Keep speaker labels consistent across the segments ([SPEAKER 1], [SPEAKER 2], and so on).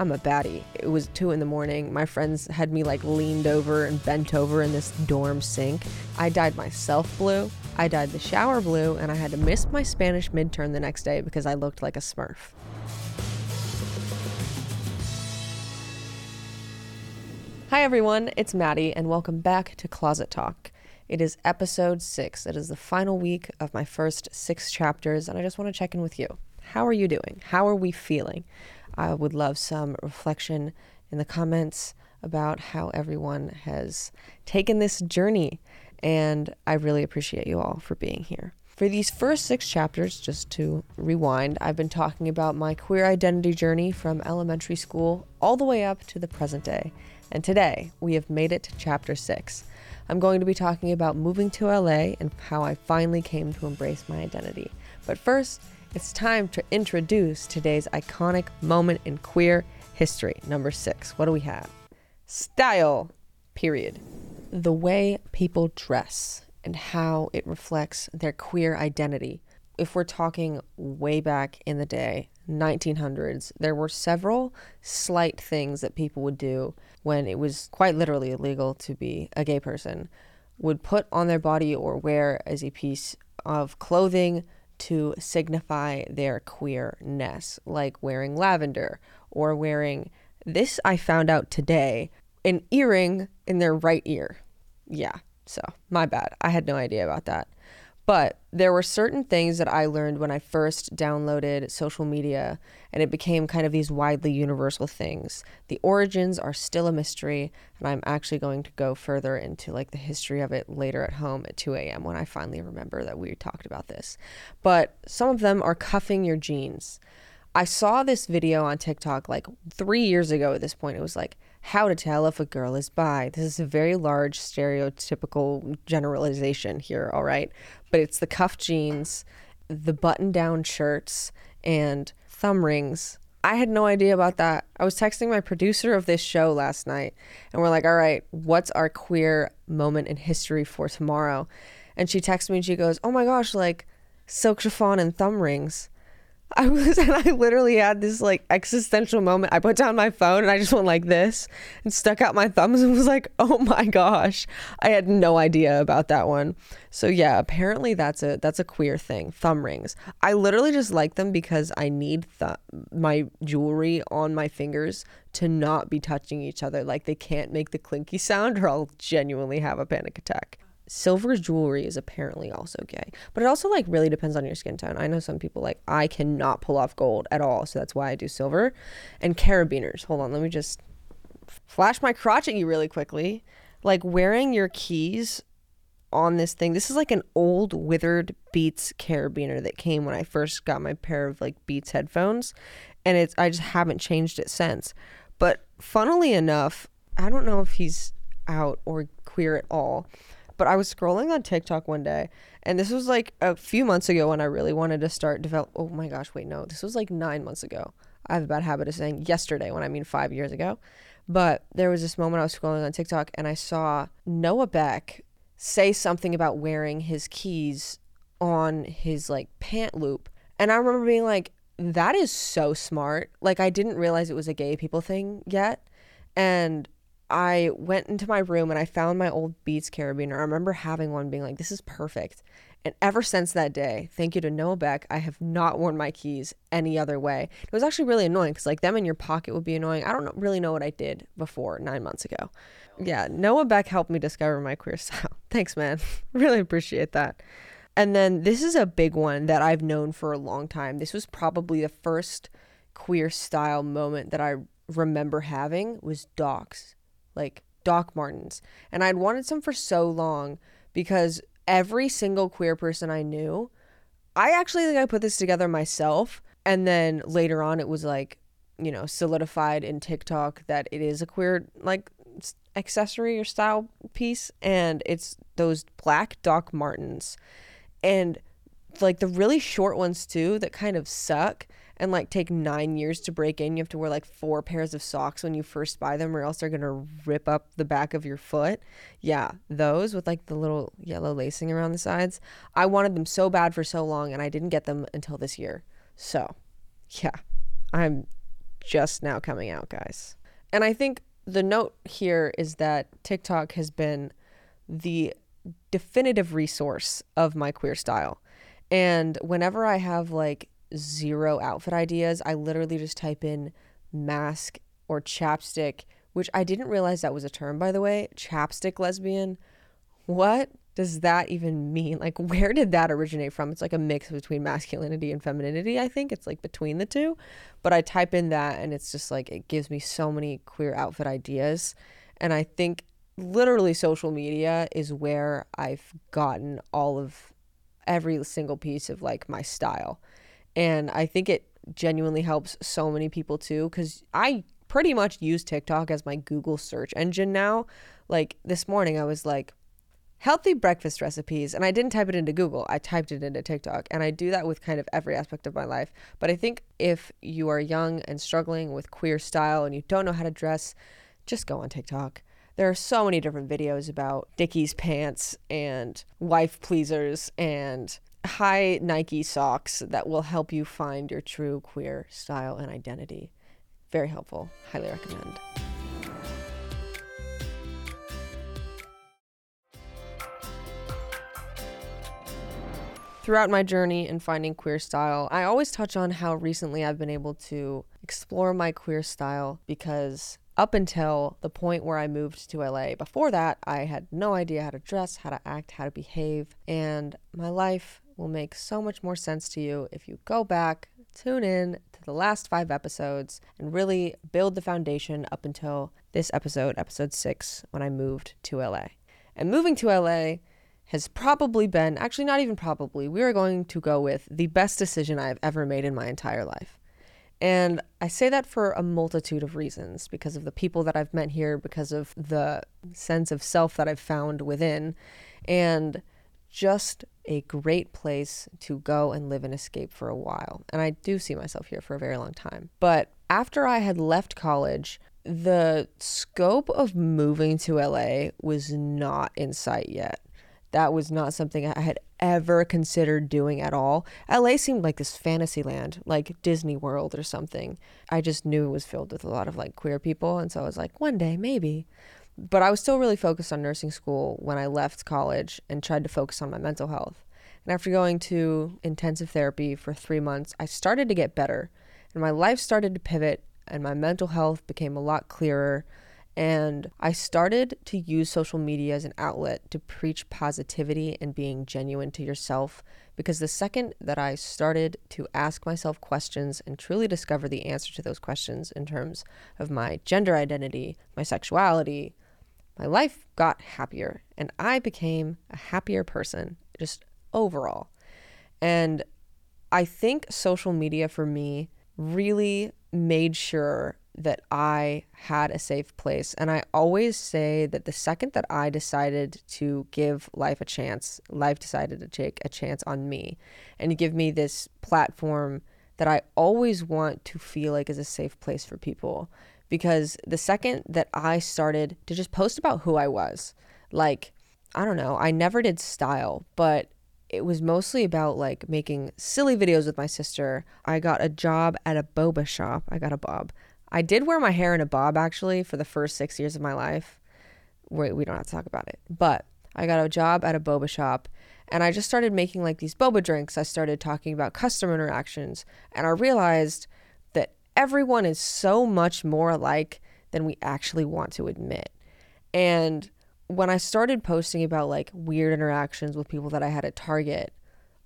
[SPEAKER 1] I'm a baddie. It was two in the morning. My friends had me like leaned over and bent over in this dorm sink. I dyed myself blue. I dyed the shower blue, and I had to miss my Spanish midterm the next day because I looked like a smurf. Hi everyone, it's Mattie, and welcome back to Closet Talk. It is episode six. It is the final week of my first six chapters, and I just want to check in with you. How are you doing? How are we feeling? I would love some reflection in the comments about how everyone has taken this journey, and I really appreciate you all for being here. For these first six chapters, just to rewind, I've been talking about my queer identity journey from elementary school all the way up to the present day. And today, we have made it to chapter six. I'm going to be talking about moving to LA and how I finally came to embrace my identity. But first, it's time to introduce today's iconic moment in queer history. Number six. What do we have? Style, period. The way people dress and how it reflects their queer identity. If we're talking way back in the day, 1900s, there were several slight things that people would do when it was quite literally illegal to be a gay person, would put on their body or wear as a piece of clothing to signify their queerness, like wearing lavender or wearing this I found out today an earring in their right ear. Yeah, so my bad. I had no idea about that. But there were certain things that I learned when I first downloaded social media, and it became kind of these widely universal things. The origins are still a mystery, and I'm actually going to go further into like the history of it later at home at 2 a.m. when I finally remember that we talked about this. But some of them are cuffing your jeans. I saw this video on TikTok like three years ago at this point. It was like, how to tell if a girl is bi. This is a very large stereotypical generalization here, all right? But it's the cuff jeans, the button down shirts, and thumb rings. I had no idea about that. I was texting my producer of this show last night, and we're like, all right, what's our queer moment in history for tomorrow? And she texts me and she goes, oh my gosh, like silk chiffon and thumb rings. I was, and I literally had this like existential moment. I put down my phone and I just went like this and stuck out my thumbs and was like, oh my gosh, I had no idea about that one. So yeah, apparently that's a that's a queer thing. Thumb rings. I literally just like them because I need th- my jewelry on my fingers to not be touching each other. Like they can't make the clinky sound, or I'll genuinely have a panic attack silver jewelry is apparently also gay but it also like really depends on your skin tone. I know some people like i cannot pull off gold at all so that's why i do silver. And carabiners hold on let me just flash my crotch at you really quickly. Like wearing your keys on this thing this is like an old withered beats carabiner that came when i first got my pair of like beats headphones and it's i just haven't changed it since. But funnily enough i don't know if he's out or queer at all but I was scrolling on TikTok one day, and this was like a few months ago when I really wanted to start develop. Oh my gosh, wait, no, this was like nine months ago. I have a bad habit of saying yesterday when I mean five years ago. But there was this moment I was scrolling on TikTok and I saw Noah Beck say something about wearing his keys on his like pant loop. And I remember being like, that is so smart. Like, I didn't realize it was a gay people thing yet. And I went into my room and I found my old Beats carabiner. I remember having one being like, this is perfect. And ever since that day, thank you to Noah Beck, I have not worn my keys any other way. It was actually really annoying because like them in your pocket would be annoying. I don't really know what I did before nine months ago. Yeah, Noah Beck helped me discover my queer style. Thanks, man. really appreciate that. And then this is a big one that I've known for a long time. This was probably the first queer style moment that I remember having was docs like Doc Martens. And I'd wanted some for so long because every single queer person I knew, I actually think I put this together myself. And then later on, it was like, you know, solidified in TikTok that it is a queer, like, accessory or style piece. And it's those black Doc Martens. And like the really short ones too that kind of suck and like take nine years to break in. You have to wear like four pairs of socks when you first buy them, or else they're gonna rip up the back of your foot. Yeah, those with like the little yellow lacing around the sides. I wanted them so bad for so long, and I didn't get them until this year. So, yeah, I'm just now coming out, guys. And I think the note here is that TikTok has been the definitive resource of my queer style. And whenever I have like zero outfit ideas, I literally just type in masc or chapstick, which I didn't realize that was a term, by the way. Chapstick lesbian. What does that even mean? Like, where did that originate from? It's like a mix between masculinity and femininity, I think. It's like between the two. But I type in that and it's just like, it gives me so many queer outfit ideas. And I think literally social media is where I've gotten all of every single piece of like my style. And I think it genuinely helps so many people too because I pretty much use TikTok as my Google search engine now. Like this morning, I was like, healthy breakfast recipes and i didn't type it into google i typed it into tiktok and i do that with kind of every aspect of my life but i think if you are young and struggling with queer style and you don't know how to dress just go on tiktok there are so many different videos about dickies pants and wife pleasers and high nike socks that will help you find your true queer style and identity. Very helpful. Highly recommend. Throughout my journey in finding queer style, I always touch on how recently I've been able to explore my queer style because up until the point where I moved to LA, before that, I had no idea how to dress, how to act, how to behave, and my life will make so much more sense to you if you go back, tune in to the last five episodes, and really build the foundation up until this episode, episode six, when I moved to LA. And moving to LA has probably been, actually, not even probably, we are going to go with the best decision I've ever made in my entire life. And I say that for a multitude of reasons because of the people that I've met here, because of the sense of self that I've found within, and just a great place to go and live and escape for a while. And I do see myself here for a very long time. But after I had left college, the scope of moving to LA was not in sight yet that was not something I had ever considered doing at all. LA seemed like this fantasy land, like Disney World or something. I just knew it was filled with a lot of like queer people. And so I was like, one day, maybe. But I was still really focused on nursing school when I left college and tried to focus on my mental health. And after going to intensive therapy for three months, I started to get better. And my life started to pivot, and my mental health became a lot clearer. And I started to use social media as an outlet to preach positivity and being genuine to yourself. Because the second that I started to ask myself questions and truly discover the answer to those questions in terms of my gender identity, my sexuality, my life got happier and I became a happier person just overall. And I think social media for me really made sure that I had a safe place. And I always say that the second that I decided to give life a chance, life decided to take a chance on me and give me this platform that I always want to feel like is a safe place for people. Because the second that I started to just post about who I was, like, I don't know, I never did style, but it was mostly about like making silly videos with my sister. I got a job at a boba shop. I got a bob. I did wear my hair in a bob actually for the first six years of my life. We, we don't have to talk about it. But I got a job at a boba shop and I just started making like these boba drinks. I started talking about customer interactions and I realized everyone is so much more alike than we actually want to admit. And when I started posting about like weird interactions with people that I had at Target,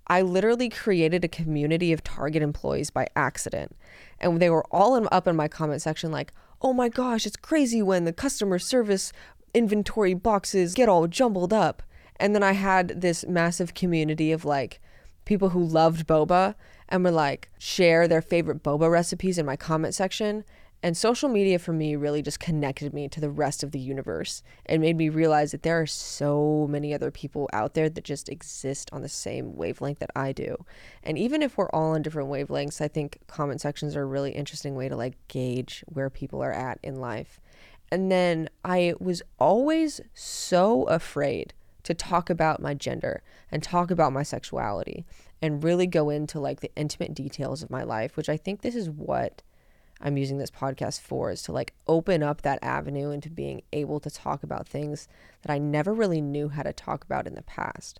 [SPEAKER 1] I literally created a community of Target employees by accident. And they were all in, up in my comment section, like, oh my gosh, it's crazy when the customer service inventory boxes get all jumbled up. And then I had this massive community of like people who loved boba and would like share their favorite boba recipes in my comment section. And social media for me really just connected me to the rest of the universe and made me realize that there are so many other people out there that just exist on the same wavelength that I do. And even if we're all on different wavelengths, I think comment sections are a really interesting way to like gauge where people are at in life. And then I was always so afraid to talk about my gender and talk about my sexuality and really go into like the intimate details of my life, which I think this is what I'm using this podcast for is to like open up that avenue into being able to talk about things that I never really knew how to talk about in the past.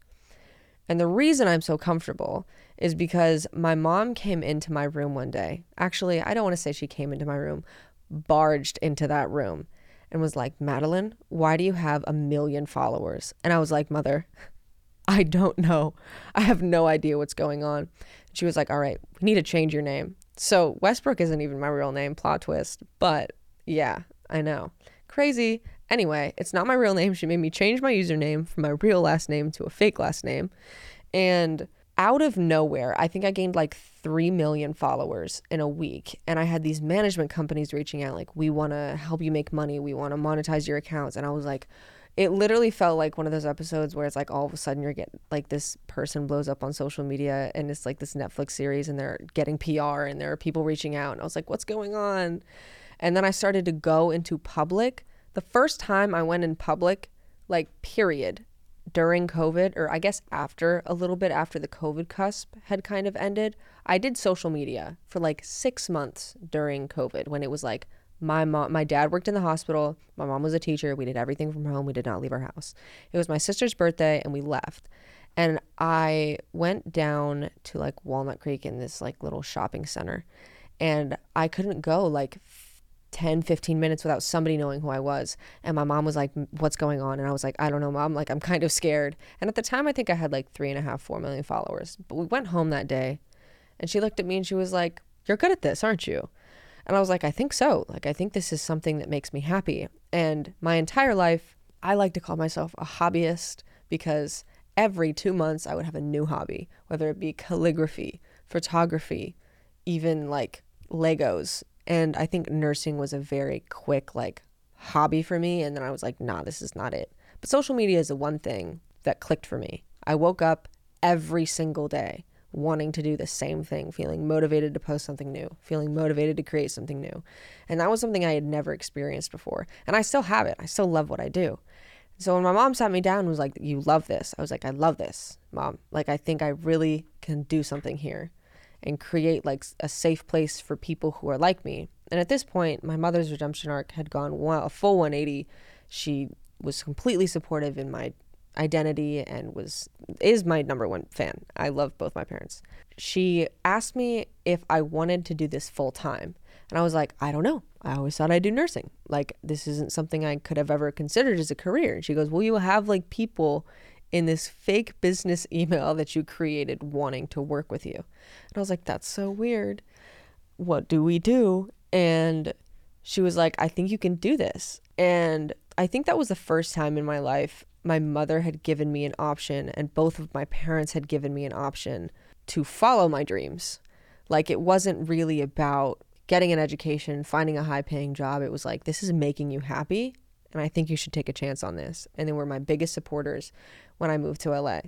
[SPEAKER 1] And the reason I'm so comfortable is because my mom came into my room one day. Actually, I don't want to say she came into my room, barged into that room and was like, Madeline, why do you have a million followers? And I was like, Mother, I don't know. I have no idea what's going on. She was like, All right, we need to change your name. So Westbrook isn't even my real name, plot twist. But yeah, I know. Crazy. Anyway, it's not my real name. She made me change my username from my real last name to a fake last name. And out of nowhere, I think I gained like 3 million followers in a week. And I had these management companies reaching out, like, we want to help you make money. We want to monetize your accounts. And I was like, it literally felt like one of those episodes where it's like all of a sudden you're getting like this person blows up on social media and it's like this Netflix series and they're getting PR and there are people reaching out. And I was like, what's going on? And then I started to go into public. The first time I went in public, like, period, during COVID, or I guess after a little bit after the COVID cusp had kind of ended, I did social media for like six months during COVID when it was like my mom, my dad worked in the hospital. My mom was a teacher. We did everything from home. We did not leave our house. It was my sister's birthday and we left. And I went down to like Walnut Creek in this like little shopping center and I couldn't go like 10, 15 minutes without somebody knowing who I was. And my mom was like, What's going on? And I was like, I don't know, mom. Like, I'm kind of scared. And at the time, I think I had like three and a half, four million followers. But we went home that day and she looked at me and she was like, You're good at this, aren't you? And I was like, I think so. Like, I think this is something that makes me happy. And my entire life, I like to call myself a hobbyist because every two months I would have a new hobby, whether it be calligraphy, photography, even like Legos. And I think nursing was a very quick, like, hobby for me. And then I was like, nah, this is not it. But social media is the one thing that clicked for me. I woke up every single day wanting to do the same thing, feeling motivated to post something new, feeling motivated to create something new. And that was something I had never experienced before. And I still have it. I still love what I do. So when my mom sat me down and was like, You love this, I was like, I love this, mom. Like, I think I really can do something here and create like a safe place for people who are like me. And at this point, my mother's redemption arc had gone a full 180. She was completely supportive in my identity and was is my number one fan. I love both my parents. She asked me if I wanted to do this full time. And I was like, I don't know. I always thought I'd do nursing. Like this isn't something I could have ever considered as a career. And she goes, "Well, you have like people in this fake business email that you created wanting to work with you." And I was like, "That's so weird. What do we do?" And she was like, "I think you can do this." And I think that was the first time in my life my mother had given me an option and both of my parents had given me an option to follow my dreams. Like it wasn't really about getting an education, finding a high paying job. It was like, this is making you happy. And I think you should take a chance on this. And they were my biggest supporters when I moved to LA.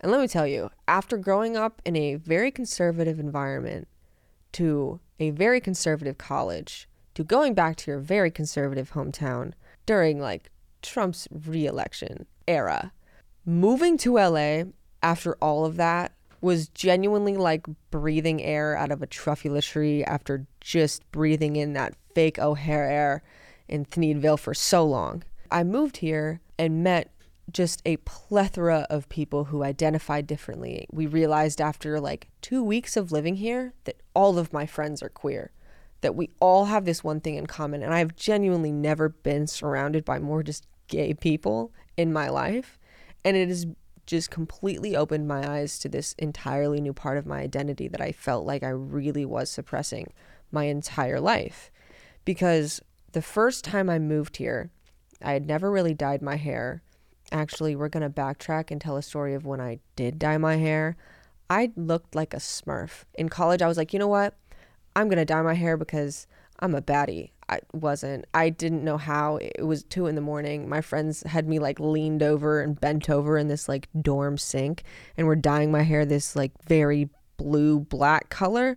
[SPEAKER 1] And let me tell you, after growing up in a very conservative environment to a very conservative college to going back to your very conservative hometown during like Trump's reelection era. Moving to LA after all of that was genuinely like breathing air out of a truffula tree after just breathing in that fake O'Hare air in Thneedville for so long. I moved here and met just a plethora of people who identified differently. We realized after like two weeks of living here that all of my friends are queer, that we all have this one thing in common. And I've genuinely never been surrounded by more just gay people in my life. And it has just completely opened my eyes to this entirely new part of my identity that I felt like I really was suppressing my entire life. Because the first time I moved here, I had never really dyed my hair. Actually, we're going to backtrack and tell a story of when I did dye my hair. I looked like a smurf. In college, I was like, you know what? I'm going to dye my hair because I'm a baddie. I wasn't. I didn't know how. It was two in the morning. My friends had me like leaned over and bent over in this like dorm sink and were dyeing my hair this like very blue black color.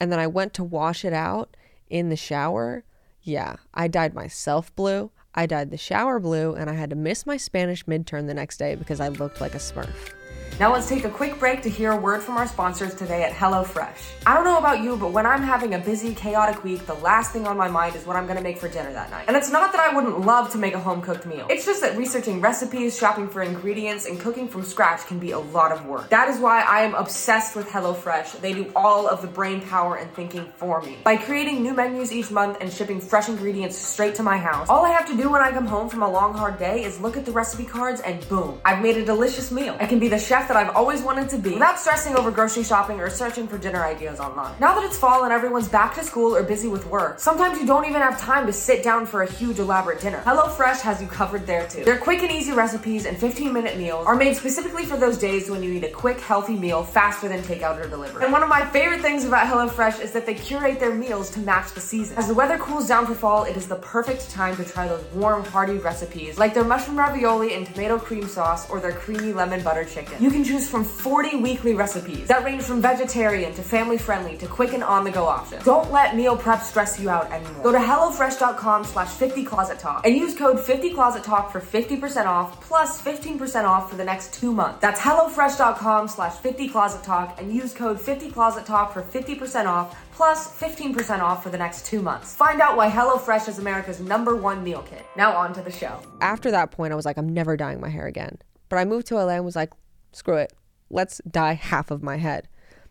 [SPEAKER 1] And then I went to wash it out in the shower. Yeah, I dyed myself blue. I dyed the shower blue and I had to miss my Spanish midterm the next day because I looked like a smurf. Now let's take a quick break to hear a word from our sponsors today at HelloFresh. I don't know about you, but when I'm having a busy, chaotic week, the last thing on my mind is what I'm gonna make for dinner that night. And it's not that I wouldn't love to make a home cooked meal. It's just that researching recipes, shopping for ingredients, and cooking from scratch can be a lot of work. That is why I am obsessed with HelloFresh. They do all of the brain power and thinking for me. By creating new menus each month and shipping fresh ingredients straight to my house, all I have to do when I come home from a long, hard day is look at the recipe cards and boom, I've made a delicious meal. I can be the chef that I've always wanted to be without stressing over grocery shopping or searching for dinner ideas online. Now that it's fall and everyone's back to school or busy with work, sometimes you don't even have time to sit down for a huge elaborate dinner. HelloFresh has you covered there too. Their quick and easy recipes and 15 minute meals are made specifically for those days when you need a quick, healthy meal faster than takeout or delivery. And one of my favorite things about HelloFresh is that they curate their meals to match the season. As the weather cools down for fall, it is the perfect time to try those warm, hearty recipes like their mushroom ravioli and tomato cream sauce or their creamy lemon butter chicken. You can choose from 40 weekly recipes that range from vegetarian to family friendly to quick and on the go options. Don't let meal prep stress you out anymore. Go to HelloFresh.com slash 50closettalk and use code 50closettalk for 50% off plus 15% off for the next two months. That's HelloFresh.com slash 50closettalk and use code 50closettalk for 50% off plus 15% off for the next two months. Find out why HelloFresh is America's number one meal kit. Now on to the show. After that point, I was like, I'm never dyeing my hair again. But I moved to LA and was like, screw it. Let's dye half of my head.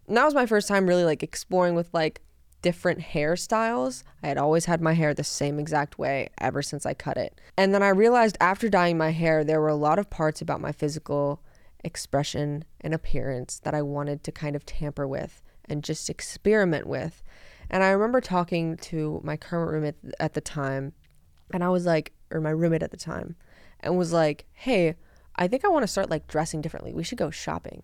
[SPEAKER 1] And that was my first time really like exploring with like different hairstyles. I had always had my hair the same exact way ever since I cut it. And then I realized after dyeing my hair, there were a lot of parts about my physical expression and appearance that I wanted to kind of tamper with and just experiment with. And I remember talking to my current roommate at the time, and I was like, or my roommate at the time, and was like, hey, I think I want to start like dressing differently. We should go shopping.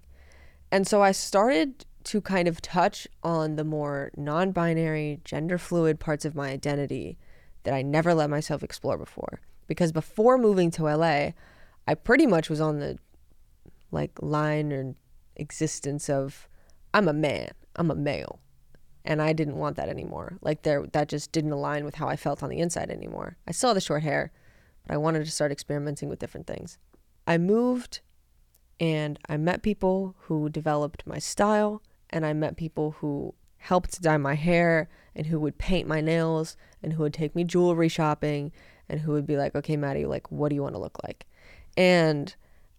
[SPEAKER 1] And so I started to kind of touch on the more non binary, gender fluid parts of my identity that I never let myself explore before. Because before moving to LA, I pretty much was on the like line or existence of I'm a man, I'm a male. And I didn't want that anymore. Like there that just didn't align with how I felt on the inside anymore. I still had the short hair, but I wanted to start experimenting with different things. I moved and I met people who developed my style and I met people who helped dye my hair and who would paint my nails and who would take me jewelry shopping and who would be like, "Okay, Mattie, like what do you want to look like?" And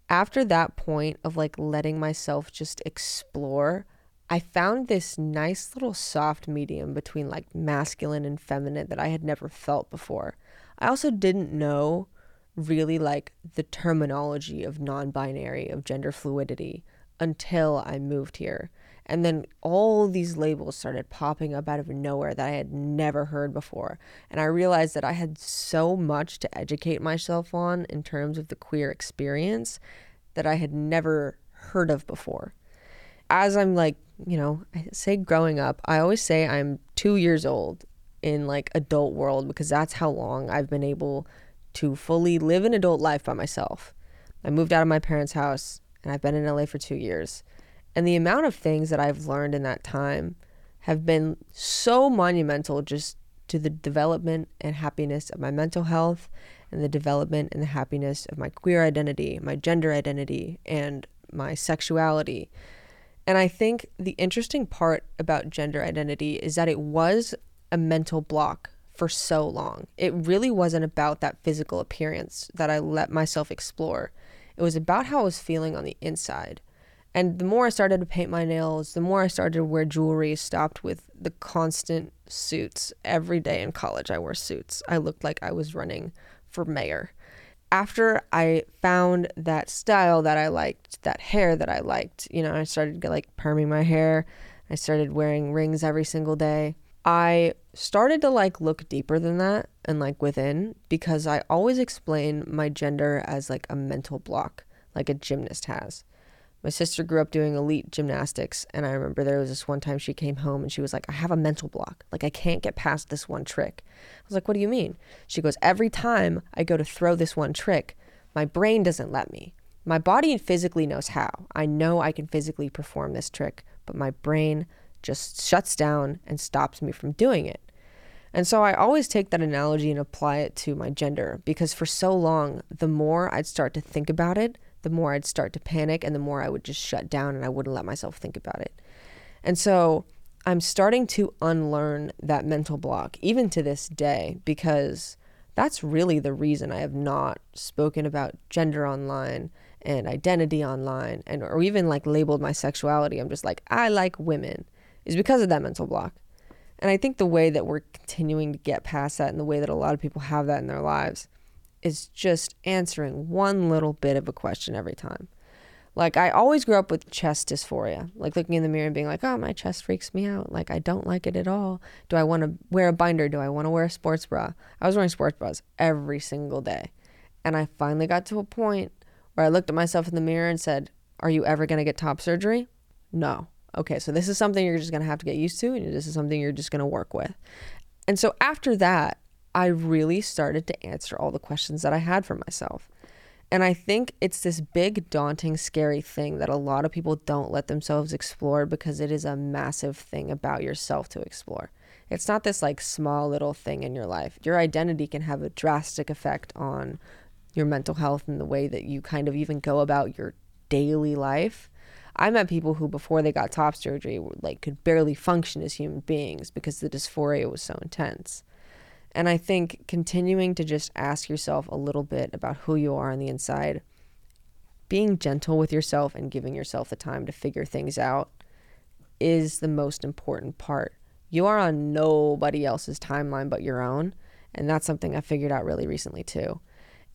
[SPEAKER 1] after that point of like letting myself just explore, I found this nice little soft medium between like masculine and feminine that I had never felt before. I also didn't know really like the terminology of non binary, of gender fluidity until I moved here. And then all these labels started popping up out of nowhere that I had never heard before. And I realized that I had so much to educate myself on in terms of the queer experience that I had never heard of before. As I'm like, you know, I say growing up, I always say I'm two years old in like adult world because that's how long I've been able to fully live an adult life by myself. I moved out of my parents' house and I've been in LA for two years. And the amount of things that I've learned in that time have been so monumental just to the development and happiness of my mental health and the development and the happiness of my queer identity, my gender identity, and my sexuality. And I think the interesting part about gender identity is that it was a mental block for so long. It really wasn't about that physical appearance that I let myself explore. It was about how I was feeling on the inside. And the more I started to paint my nails, the more I started to wear jewelry, stopped with the constant suits. Every day in college, I wore suits. I looked like I was running for mayor. After I found that style that I liked, that hair that I liked, you know, I started like perming my hair. I started wearing rings every single day. I started to like look deeper than that and like within because I always explain my gender as like a mental block, like a gymnast has. My sister grew up doing elite gymnastics, and I remember there was this one time she came home and she was like, I have a mental block. Like, I can't get past this one trick. I was like, What do you mean? She goes, Every time I go to throw this one trick, my brain doesn't let me. My body physically knows how. I know I can physically perform this trick, but my brain just shuts down and stops me from doing it. And so I always take that analogy and apply it to my gender because for so long, the more I'd start to think about it, the more I'd start to panic and the more I would just shut down and I wouldn't let myself think about it. And so I'm starting to unlearn that mental block, even to this day, because that's really the reason I have not spoken about gender online and identity online and or even like labeled my sexuality. I'm just like, I like women, is because of that mental block. And I think the way that we're continuing to get past that and the way that a lot of people have that in their lives is just answering one little bit of a question every time. Like I always grew up with chest dysphoria, like looking in the mirror and being like, "Oh, my chest freaks me out. Like I don't like it at all. Do I want to wear a binder? Do I want to wear a sports bra?" I was wearing sports bras every single day. And I finally got to a point where I looked at myself in the mirror and said, "Are you ever going to get top surgery?" No. Okay, so this is something you're just going to have to get used to and this is something you're just going to work with. And so after that, I really started to answer all the questions that I had for myself. And I think it's this big, daunting, scary thing that a lot of people don't let themselves explore because it is a massive thing about yourself to explore. It's not this like small little thing in your life. Your identity can have a drastic effect on your mental health and the way that you kind of even go about your daily life. I met people who before they got top surgery like could barely function as human beings because the dysphoria was so intense. And I think continuing to just ask yourself a little bit about who you are on the inside, being gentle with yourself and giving yourself the time to figure things out is the most important part. You are on nobody else's timeline but your own. And that's something I figured out really recently too.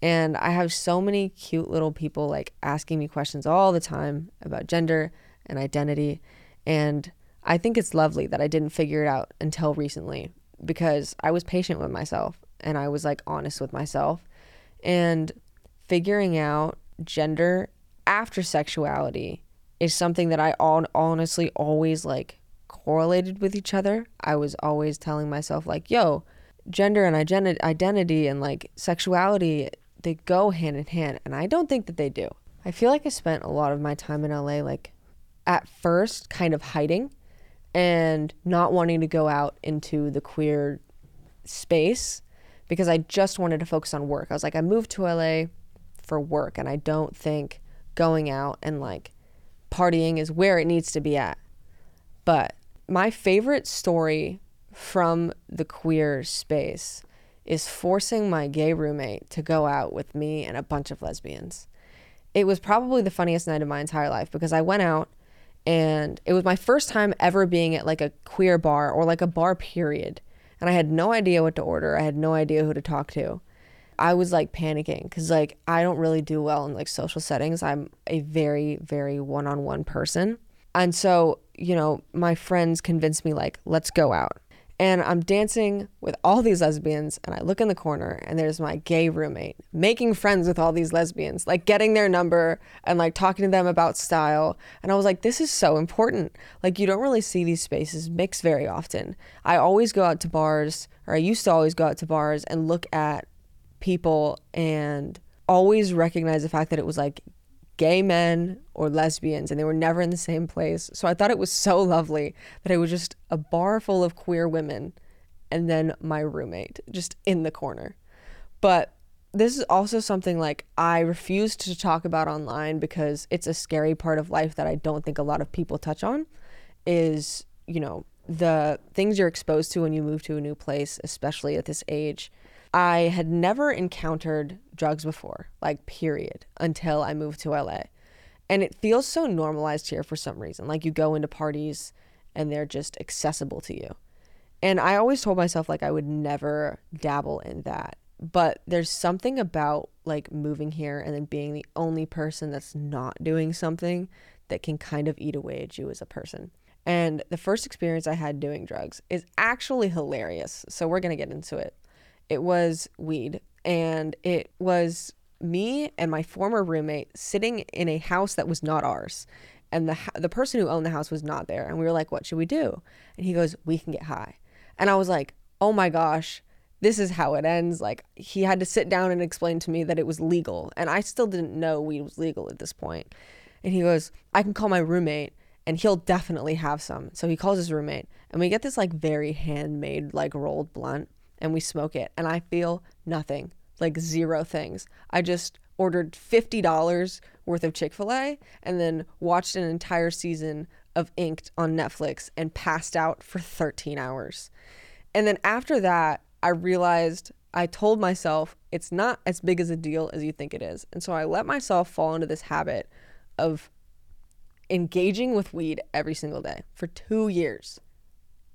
[SPEAKER 1] And I have so many cute little people like asking me questions all the time about gender and identity. And I think it's lovely that I didn't figure it out until recently because I was patient with myself and I was like honest with myself. And figuring out gender after sexuality is something that I honestly always like correlated with each other. I was always telling myself, like, yo, gender and identity and like sexuality, they go hand in hand. And I don't think that they do. I feel like I spent a lot of my time in LA, like, at first kind of hiding and not wanting to go out into the queer space because I just wanted to focus on work. I was like, I moved to LA for work, and I don't think going out and like partying is where it needs to be at. But my favorite story from the queer space is forcing my gay roommate to go out with me and a bunch of lesbians. It was probably the funniest night of my entire life because I went out and it was my first time ever being at like a queer bar or like a bar period. And i had no idea what to order. I had no idea who to talk to. I was like panicking because like i don't really do well in like social settings. I'm a very very one-on-one person. And so you know my friends convinced me like let's go out and I'm dancing with all these lesbians, and I look in the corner, and there's my gay roommate making friends with all these lesbians, like getting their number and like talking to them about style. And I was like, this is so important. Like, you don't really see these spaces mix very often. I always go out to bars, or I used to always go out to bars and look at people and always recognize the fact that it was like gay men or lesbians and they were never in the same place. So I thought it was so lovely that it was just a bar full of queer women and then my roommate just in the corner. But this is also something like I refuse to talk about online because it's a scary part of life that I don't think a lot of people touch on is, you know, the things you're exposed to when you move to a new place, especially at this age I had never encountered drugs before, like, period, until I moved to LA. And it feels so normalized here for some reason. Like, you go into parties and they're just accessible to you. And I always told myself, like, I would never dabble in that. But there's something about, like, moving here and then being the only person that's not doing something that can kind of eat away at you as a person. And the first experience I had doing drugs is actually hilarious. So we're going to get into it it was weed. And it was me and my former roommate sitting in a house that was not ours. And the the person who owned the house was not there. And we were like what should we do? And he goes we can get high. And i was like oh my gosh this is how it ends. Like he had to sit down and explain to me that it was legal. And i still didn't know weed was legal at this point. and he goes i can call my roommate and he'll definitely have some. So he calls his roommate and we get this like very handmade like rolled blunt and we smoke it and I feel nothing, like zero things. I just ordered $50 worth of Chick fil A, and then watched an entire season of Inked on Netflix and passed out for 13 hours. And then after that, I realized I told myself it's not as big as a deal as you think it is. And so I let myself fall into this habit of engaging with weed every single day for two years,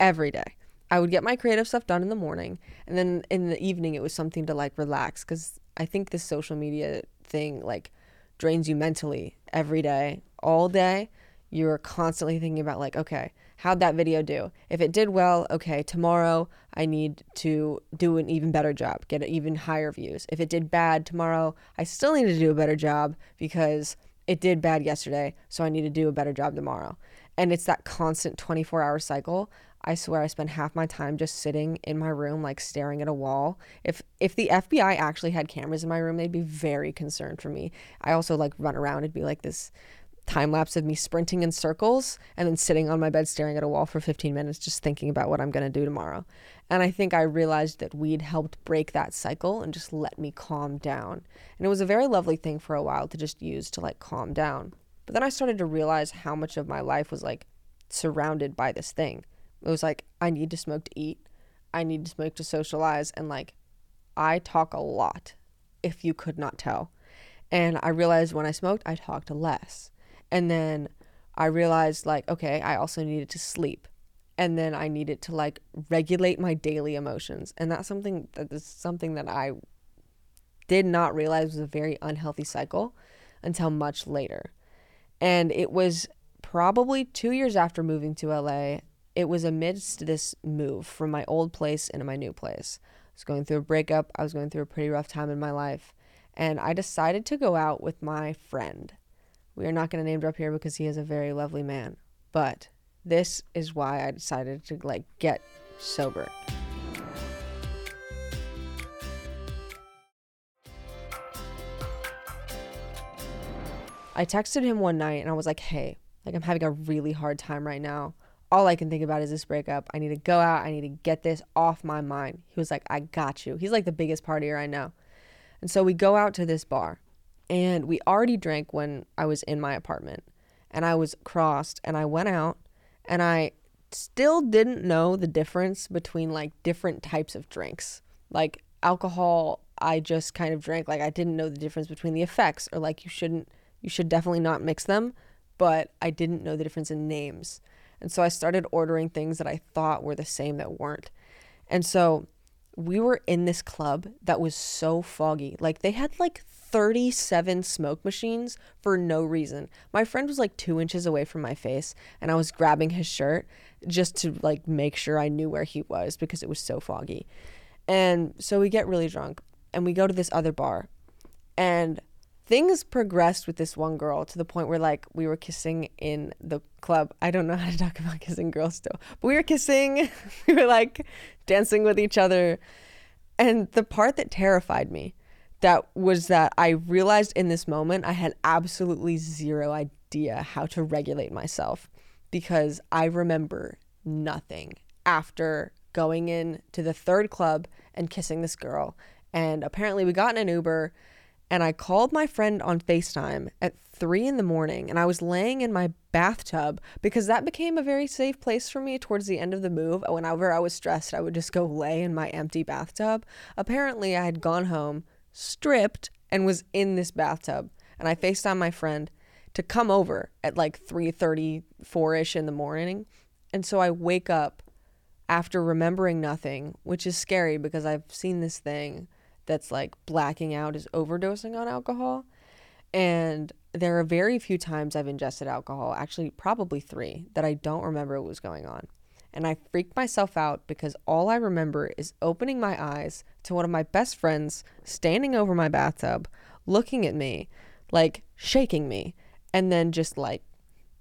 [SPEAKER 1] every day. I would get my creative stuff done in the morning, and then in the evening, it was something to like relax because I think this social media thing like drains you mentally every day, all day. You're constantly thinking about, like, okay, how'd that video do? If it did well, okay, tomorrow I need to do an even better job, get even higher views. If it did bad tomorrow, I still need to do a better job because it did bad yesterday, so I need to do a better job tomorrow. And it's that constant 24 hour cycle. I swear I spend half my time just sitting in my room like staring at a wall. If if the FBI actually had cameras in my room, they'd be very concerned for me. I also like run around and be like this time lapse of me sprinting in circles and then sitting on my bed staring at a wall for 15 minutes just thinking about what I'm going to do tomorrow. And I think I realized that weed helped break that cycle and just let me calm down. And it was a very lovely thing for a while to just use to like calm down. But then I started to realize how much of my life was like surrounded by this thing. It was like, I need to smoke to eat, I need to smoke to socialize. And like, I talk a lot, if you could not tell. And I realized when I smoked, I talked less. And then I realized, like, okay, I also needed to sleep. And then I needed to like regulate my daily emotions. And that's something that is something that I did not realize was a very unhealthy cycle until much later. And it was probably two years after moving to LA. It was amidst this move from my old place into my new place. I was going through a breakup. I was going through a pretty rough time in my life. And I decided to go out with my friend. We are not going to name drop here because he is a very lovely man. But this is why I decided to like get sober. I texted him one night and I was like, hey, like I'm having a really hard time right now. All I can think about is this breakup. I need to go out. I need to get this off my mind. He was like, I got you. He's like the biggest partier I know. And so we go out to this bar and we already drank when I was in my apartment and I was crossed and I went out and I still didn't know the difference between like different types of drinks. Like alcohol, I just kind of drank like I didn't know the difference between the effects or like you shouldn't you should definitely not mix them, but I didn't know the difference in names. And so I started ordering things that I thought were the same that weren't. And so we were in this club that was so foggy. Like they had like 37 smoke machines for no reason. My friend was like two inches away from my face, and I was grabbing his shirt just to like make sure I knew where he was because it was so foggy. And so we get really drunk and we go to this other bar. And things progressed with this one girl to the point where like we were kissing in the club. I don't know how to talk about kissing girls still, but we were kissing. we were like dancing with each other. And the part that terrified me that was that I realized in this moment I had absolutely zero idea how to regulate myself because I remember nothing after going in to the third club and kissing this girl. And apparently we got in an Uber and I called my friend on FaceTime at three in the morning and I was laying in my bathtub because that became a very safe place for me towards the end of the move. Whenever I was stressed, I would just go lay in my empty bathtub. Apparently, I had gone home, stripped, and was in this bathtub. And I FaceTime my friend to come over at like 3:34ish in the morning. And so I wake up after remembering nothing, which is scary because I've seen this thing that's like blacking out is overdosing on alcohol. And there are very few times I've ingested alcohol, actually, probably three, that I don't remember what was going on. And I freaked myself out because all I remember is opening my eyes to one of my best friends standing over my bathtub, looking at me, like shaking me, and then just like,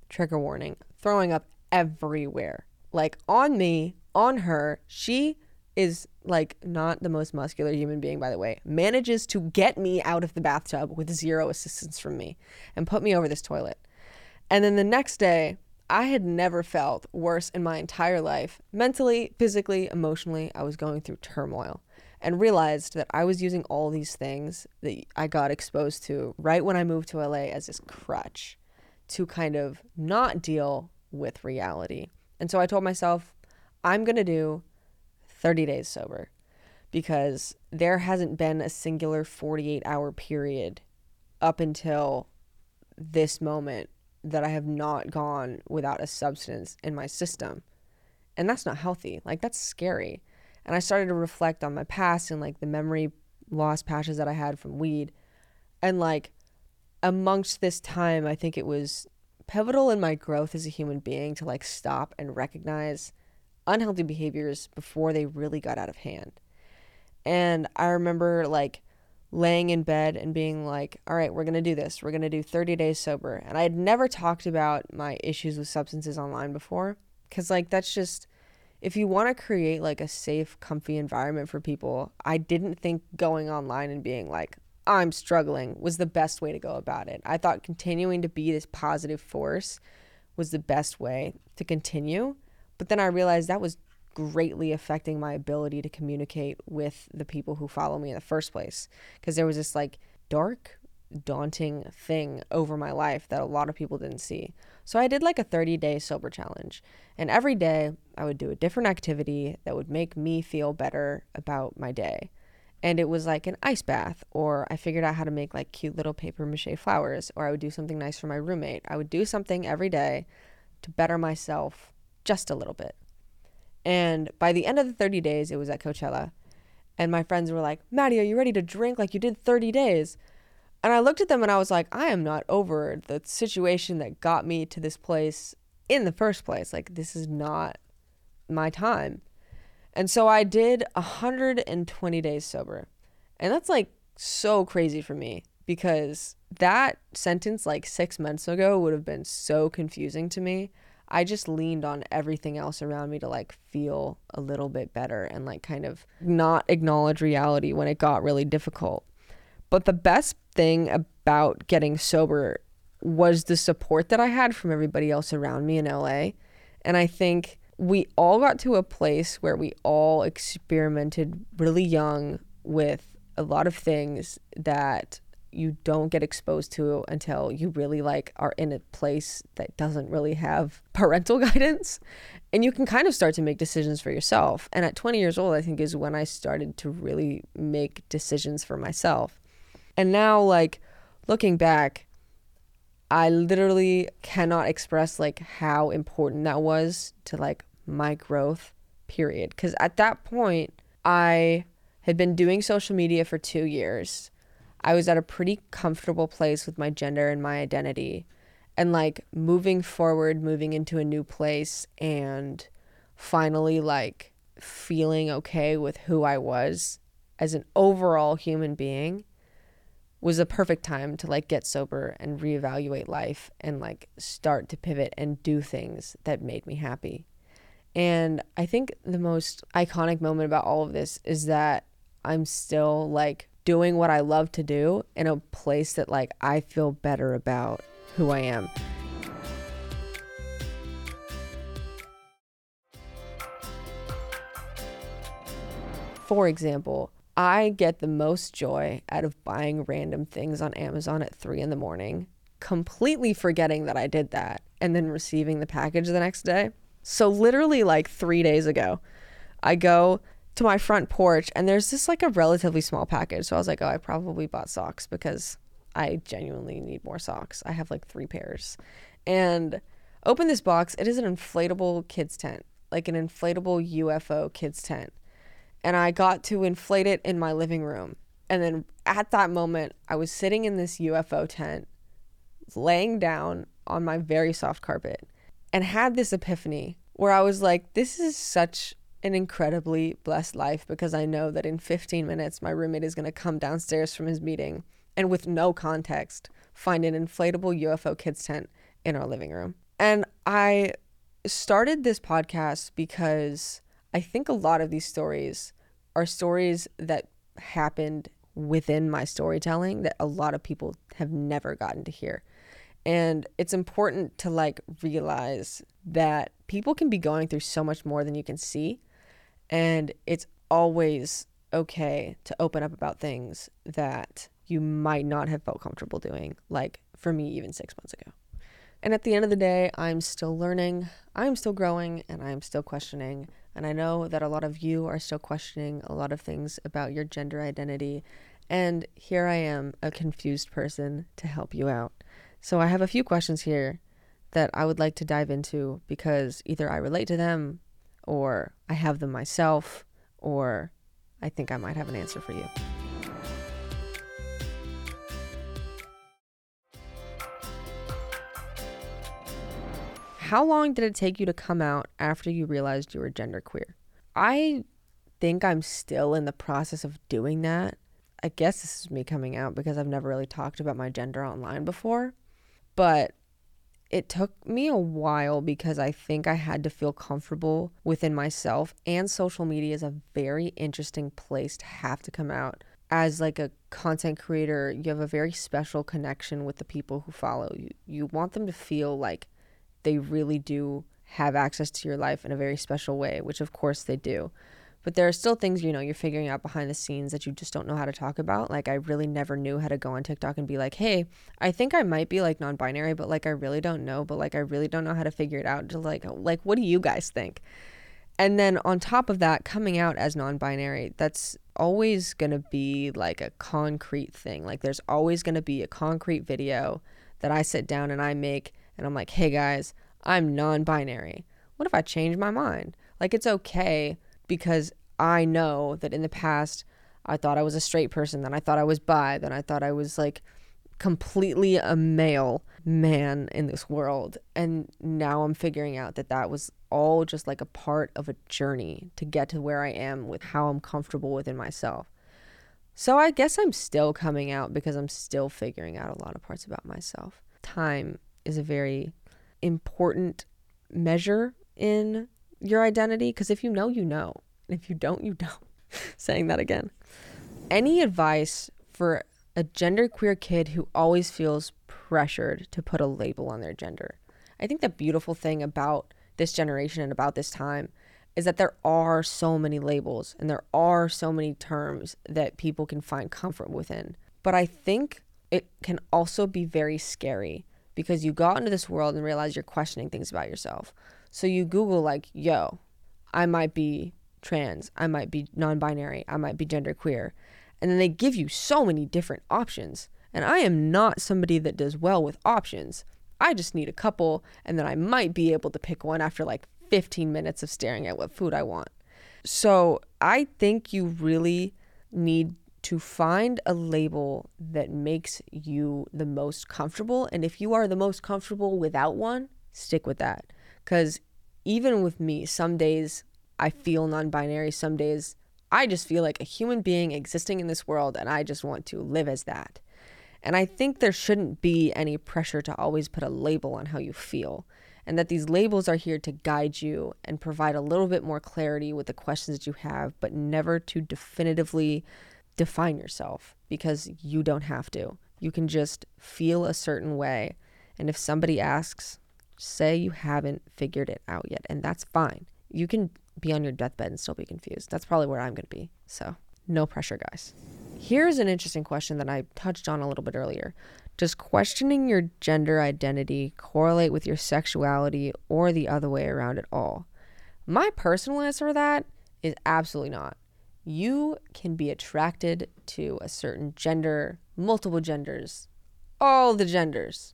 [SPEAKER 1] trigger warning, throwing up everywhere. Like on me, on her. She is like not the most muscular human being by the way manages to get me out of the bathtub with zero assistance from me and put me over this toilet and then the next day i had never felt worse in my entire life mentally physically emotionally i was going through turmoil and realized that I was using all these things that I got exposed to right when I moved to LA as this crutch to kind of not deal with reality. And so I told myself, I'm going to do 30 days sober because there hasn't been a singular 48 hour period up until this moment that I have not gone without a substance in my system. And that's not healthy. Like, that's scary. And I started to reflect on my past and like the memory loss patches that I had from weed. And like, amongst this time, I think it was pivotal in my growth as a human being to like stop and recognize unhealthy behaviors before they really got out of hand. And I remember like laying in bed and being like, all right, we're going to do this. We're going to do 30 days sober. And I had never talked about my issues with substances online before because, like, that's just, if you want to create like a safe, comfy environment for people, I didn't think going online and being like, I'm struggling was the best way to go about it. I thought continuing to be this positive force was the best way to continue. But then I realized that was greatly affecting my ability to communicate with the people who follow me in the first place. Because there was this like dark, daunting thing over my life that a lot of people didn't see. So I did like a 30 day sober challenge. And every day I would do a different activity that would make me feel better about my day. And it was like an ice bath, or I figured out how to make like cute little paper mache flowers, or I would do something nice for my roommate. I would do something every day to better myself just a little bit. And by the end of the 30 days, it was at Coachella. And my friends were like, Mattie, are you ready to drink like you did 30 days? And I looked at them and I was like, I am not over the situation that got me to this place in the first place. Like, this is not my time. And so I did 120 days sober. And that's like so crazy for me because that sentence, like six months ago, would have been so confusing to me. I just leaned on everything else around me to like feel a little bit better and like kind of not acknowledge reality when it got really difficult. But the best thing about getting sober was the support that I had from everybody else around me in LA. And I think we all got to a place where we all experimented really young with a lot of things that you don't get exposed to until you really like are in a place that doesn't really have parental guidance. And you can kind of start to make decisions for yourself. And at 20 years old i think is when i started to really make decisions for myself. And now like looking back i literally cannot express like how important that was to like my growth period. Because at that point i had been doing social media for two years I was at a pretty comfortable place with my gender and my identity. And like moving forward, moving into a new place and finally like feeling okay with who I was as an overall human being was a perfect time to like get sober and reevaluate life and like start to pivot and do things that made me happy. And I think the most iconic moment about all of this is that I'm still like doing what I love to do in a place that like I feel better about who I am. For example, I get the most joy out of buying random things on Amazon at three in the morning, completely forgetting that I did that, and then receiving the package the next day. So, literally, like three days ago, I go to my front porch and there's just like a relatively small package. So I was like, oh, I probably bought socks because I genuinely need more socks. I have like three pairs. And open this box. It is an inflatable kids tent, like an inflatable UFO kids tent. And I got to inflate it in my living room. And then at that moment, I was sitting in this UFO tent, laying down on my very soft carpet, and had this epiphany where I was like, this is such an incredibly blessed life because I know that in 15 minutes my roommate is going to come downstairs from his meeting and with no context find an inflatable UFO kids tent in our living room. And I started this podcast because I think a lot of these stories are stories that happened within my storytelling that a lot of people have never gotten to hear. And it's important to like realize that people can be going through so much more than you can see and it's always okay to open up about things that you might not have felt comfortable doing, like for me, even six months ago. And at the end of the day, I'm still learning, I'm still growing, and I'm still questioning. And I know that a lot of you are still questioning a lot of things about your gender identity. And here I am, a confused person to help you out. So I have a few questions here that I would like to dive into because either I relate to them, or I have them myself, or I think I might have an answer for you. How long did it take you to come out after you realized you were genderqueer? I think I'm still in the process of doing that. I guess this is me coming out because I've never really talked about my gender online before. But it took me a while because I think I had to feel comfortable within myself and social media is a very interesting place to have to come out as like a content creator you have a very special connection with the people who follow you you want them to feel like they really do have access to your life in a very special way, which of course they do. But there are still things, you know, you're figuring out behind the scenes that you just don't know how to talk about. Like, I really never knew how to go on TikTok and be like, hey, I think I might be like non binary, but like, I really don't know. But like, I really don't know how to figure it out. To like, like, what do you guys think? And then on top of that, coming out as non binary, that's always going to be like a concrete thing. Like, there's always going to be a concrete video that I sit down and I make and I'm like, hey guys, I'm non binary. What if I change my mind? Like, it's okay because I know that in the past, I thought I was a straight person, then I thought I was bi, then I thought I was like completely a male man in this world. And now I'm figuring out that that was all just like a part of a journey to get to where I am with how I'm comfortable within myself. So I guess I'm still coming out because I'm still figuring out a lot of parts about myself. Time is a very important measure in your identity because if you know, you know. And if you don't, you don't. Saying that again. Any advice for a genderqueer kid who always feels pressured to put a label on their gender? I think the beautiful thing about this generation and about this time is that there are so many labels and there are so many terms that people can find comfort within. But I think it can also be very scary because you got into this world and realize you're questioning things about yourself. So you Google, like, yo, I might be trans, I might be non binary, I might be genderqueer. And then they give you so many different options. And I am not somebody that does well with options. I just need a couple, and then I might be able to pick one after like 15 minutes of staring at what food I want. So I think you really need to find a label that makes you the most comfortable. And if you are the most comfortable without one, stick with that. Because even with me, some days I feel non binary, some days I just feel like a human being existing in this world and I just want to live as that. And I think there shouldn't be any pressure to always put a label on how you feel. And that these labels are here to guide you and provide a little bit more clarity with the questions that you have, but never to definitively define yourself because you don't have to. You can just feel a certain way. And if somebody asks, say you haven't figured it out yet, and that's fine. You can be on your deathbed and still be confused. That's probably where I'm going to be. So, no pressure, guys. Here's an interesting question that I touched on a little bit earlier. Does questioning your gender identity correlate with your sexuality or the other way around at all? My personal answer to that is absolutely not you can be attracted to a certain gender, multiple genders, all the genders,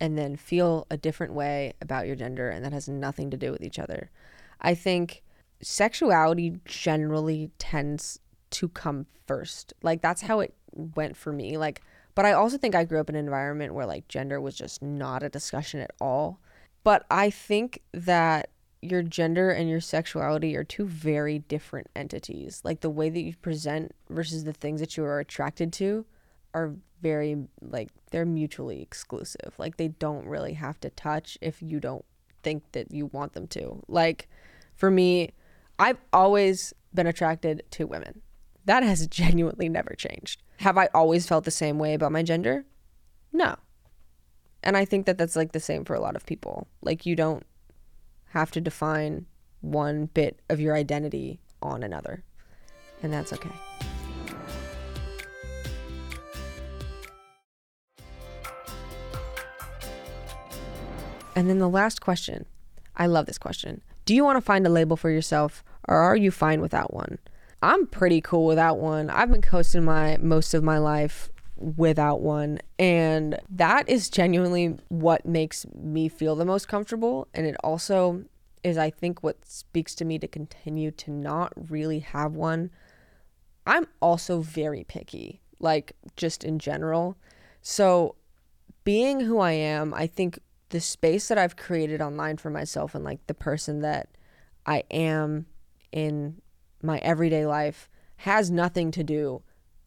[SPEAKER 1] and then feel a different way about your gender, and that has nothing to do with each other. I think sexuality generally tends to come first. Like, that's how it went for me. Like, but I also think I grew up in an environment where like gender was just not a discussion at all. But I think that your gender and your sexuality are two very different entities. Like the way that you present versus the things that you are attracted to are very like they're mutually exclusive. Like they don't really have to touch if you don't think that you want them to. Like for me, I've always been attracted to women. That has genuinely never changed. Have I always felt the same way about my gender? No. And I think that that's like the same for a lot of people. Like you don't have to define one bit of your identity on another. and that's okay. And then the last question. I love this question. Do you want to find a label for yourself or are you fine without one? I'm pretty cool without one. I've been coasting my most of my life without one and that is genuinely what makes me feel the most comfortable and it also is I think what speaks to me to continue to not really have one. I'm also very picky, like just in general. So being who I am, I think the space that I've created online for myself and like the person that I am in my everyday life has nothing to do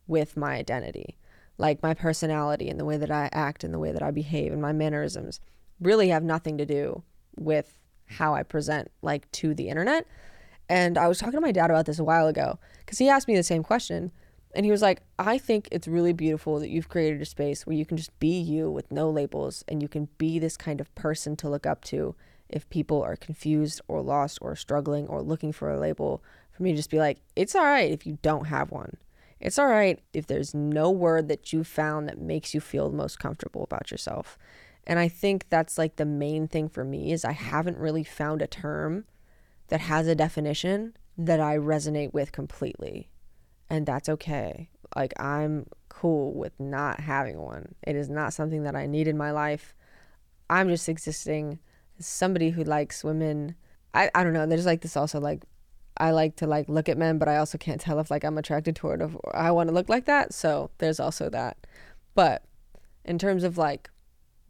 [SPEAKER 1] with my identity. Like my personality and the way that I act and the way that I behave and my mannerisms really have nothing to do with how I present like to the internet. And I was talking to my dad about this a while ago because he asked me the same question. And he was like, I think it's really beautiful that you've created a space where you can just be you with no labels and you can be this kind of person to look up to if people are confused or lost or struggling or looking for a label. For me to just be like, it's all right if you don't have one. It's all right if there's no word that you found that makes you feel most comfortable about yourself. And I think that's like the main thing for me is I haven't really found a term that has a definition that I resonate with completely and that's okay. Like I'm cool with not having one. It is not something that I need in my life. I'm just existing as somebody who likes women. I, I don't know. There's like this also like I like to like look at men, but I also can't tell if like I'm attracted toward or I want to look like that. So there's also that. But in terms of like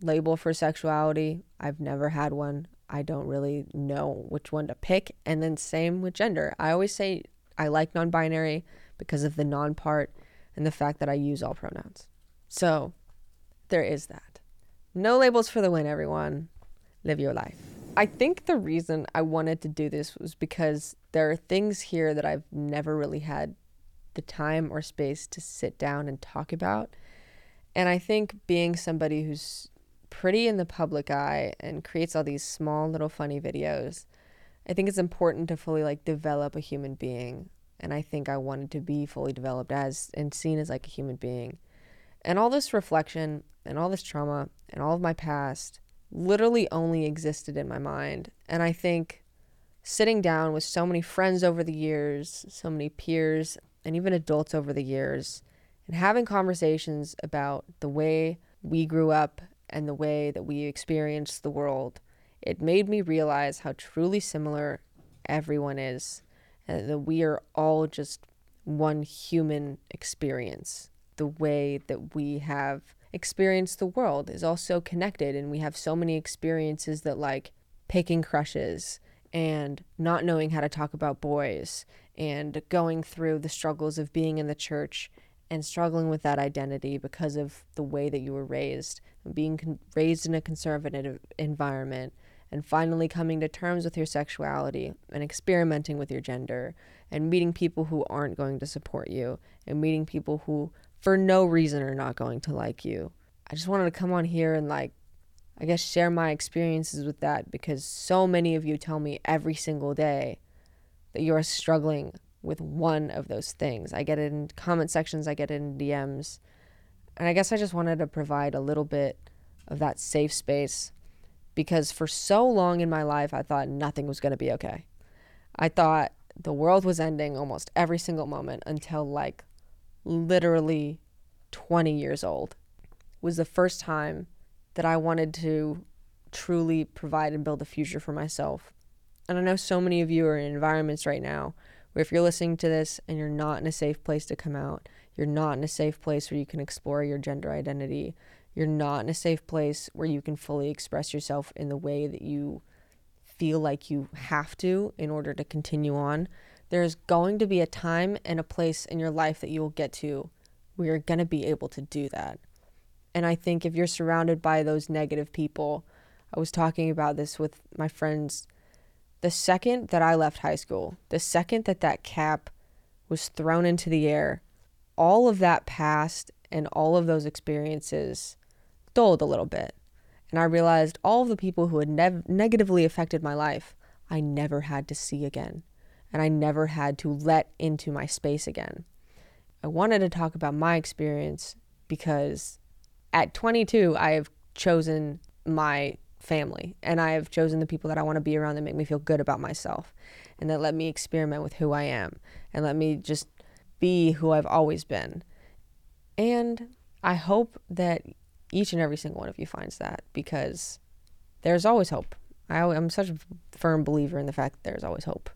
[SPEAKER 1] label for sexuality, I've never had one. I don't really know which one to pick. And then same with gender. I always say I like non-binary because of the non part and the fact that I use all pronouns. So there is that. No labels for the win, everyone. Live your life. I think the reason I wanted to do this was because there are things here that I've never really had the time or space to sit down and talk about. And I think being somebody who's pretty in the public eye and creates all these small little funny videos, I think it's important to fully like develop a human being and I think I wanted to be fully developed as and seen as like a human being. And all this reflection and all this trauma and all of my past literally only existed in my mind. And I think sitting down with so many friends over the years, so many peers, and even adults over the years, and having conversations about the way we grew up and the way that we experienced the world, it made me realize how truly similar everyone is and that we are all just one human experience. The way that we have experienced the world is all so connected, and we have so many experiences that, like, picking crushes and not knowing how to talk about boys and going through the struggles of being in the church and struggling with that identity because of the way that you were raised, being con- raised in a conservative environment, and finally coming to terms with your sexuality and experimenting with your gender and meeting people who aren't going to support you and meeting people who for no reason are not going to like you. I just wanted to come on here and like I guess share my experiences with that because so many of you tell me every single day that you're struggling with one of those things. I get it in comment sections, I get it in DMs. And I guess I just wanted to provide a little bit of that safe space because for so long in my life, I thought nothing was going to be okay. I thought the world was ending almost every single moment until like literally 20 years old was the first time that I wanted to truly provide and build a future for myself. And I know so many of you are in environments right now where if you're listening to this and you're not in a safe place to come out, you're not in a safe place where you can explore your gender identity, you're not in a safe place where you can fully express yourself in the way that you feel like you have to in order to continue on. There's going to be a time and a place in your life that you will get to where you're going to be able to do that. And I think if you're surrounded by those negative people, I was talking about this with my friends. The second that I left high school, the second that that cap was thrown into the air, all of that past and all of those experiences dulled a little bit. And I realized all of the people who had negatively affected my life, I never had to see again. And I never had to let into my space again. I wanted to talk about my experience because at 22, I have chosen my family and I have chosen the people that I want to be around that make me feel good about myself and that let me experiment with who I am and let me just be who I've always been. And I hope that each and every single one of you finds that because there's always hope. I, am such a firm believer in the fact that there's always hope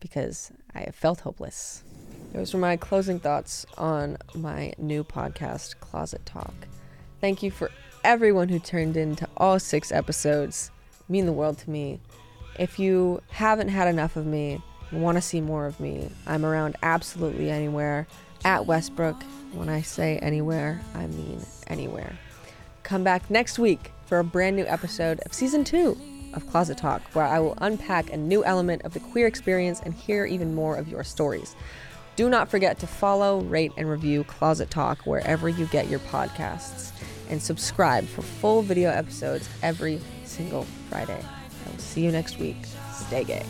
[SPEAKER 1] because I have felt hopeless. Those were my closing thoughts on my new podcast, Closet Talk. Thank you for everyone who turned in to all six episodes. mean the world to me. If you haven't had enough of me, want to see more of me, I'm around absolutely anywhere at Westbrouck. When I say anywhere, I mean anywhere. Come back next week for a brand new episode of season two of Closet Talk, where I will unpack a new element of the queer experience and hear even more of your stories. Do not forget to follow, rate, and review Closet Talk wherever you get your podcasts, and subscribe for full video episodes every single Friday. I will see you next week. Stay gay.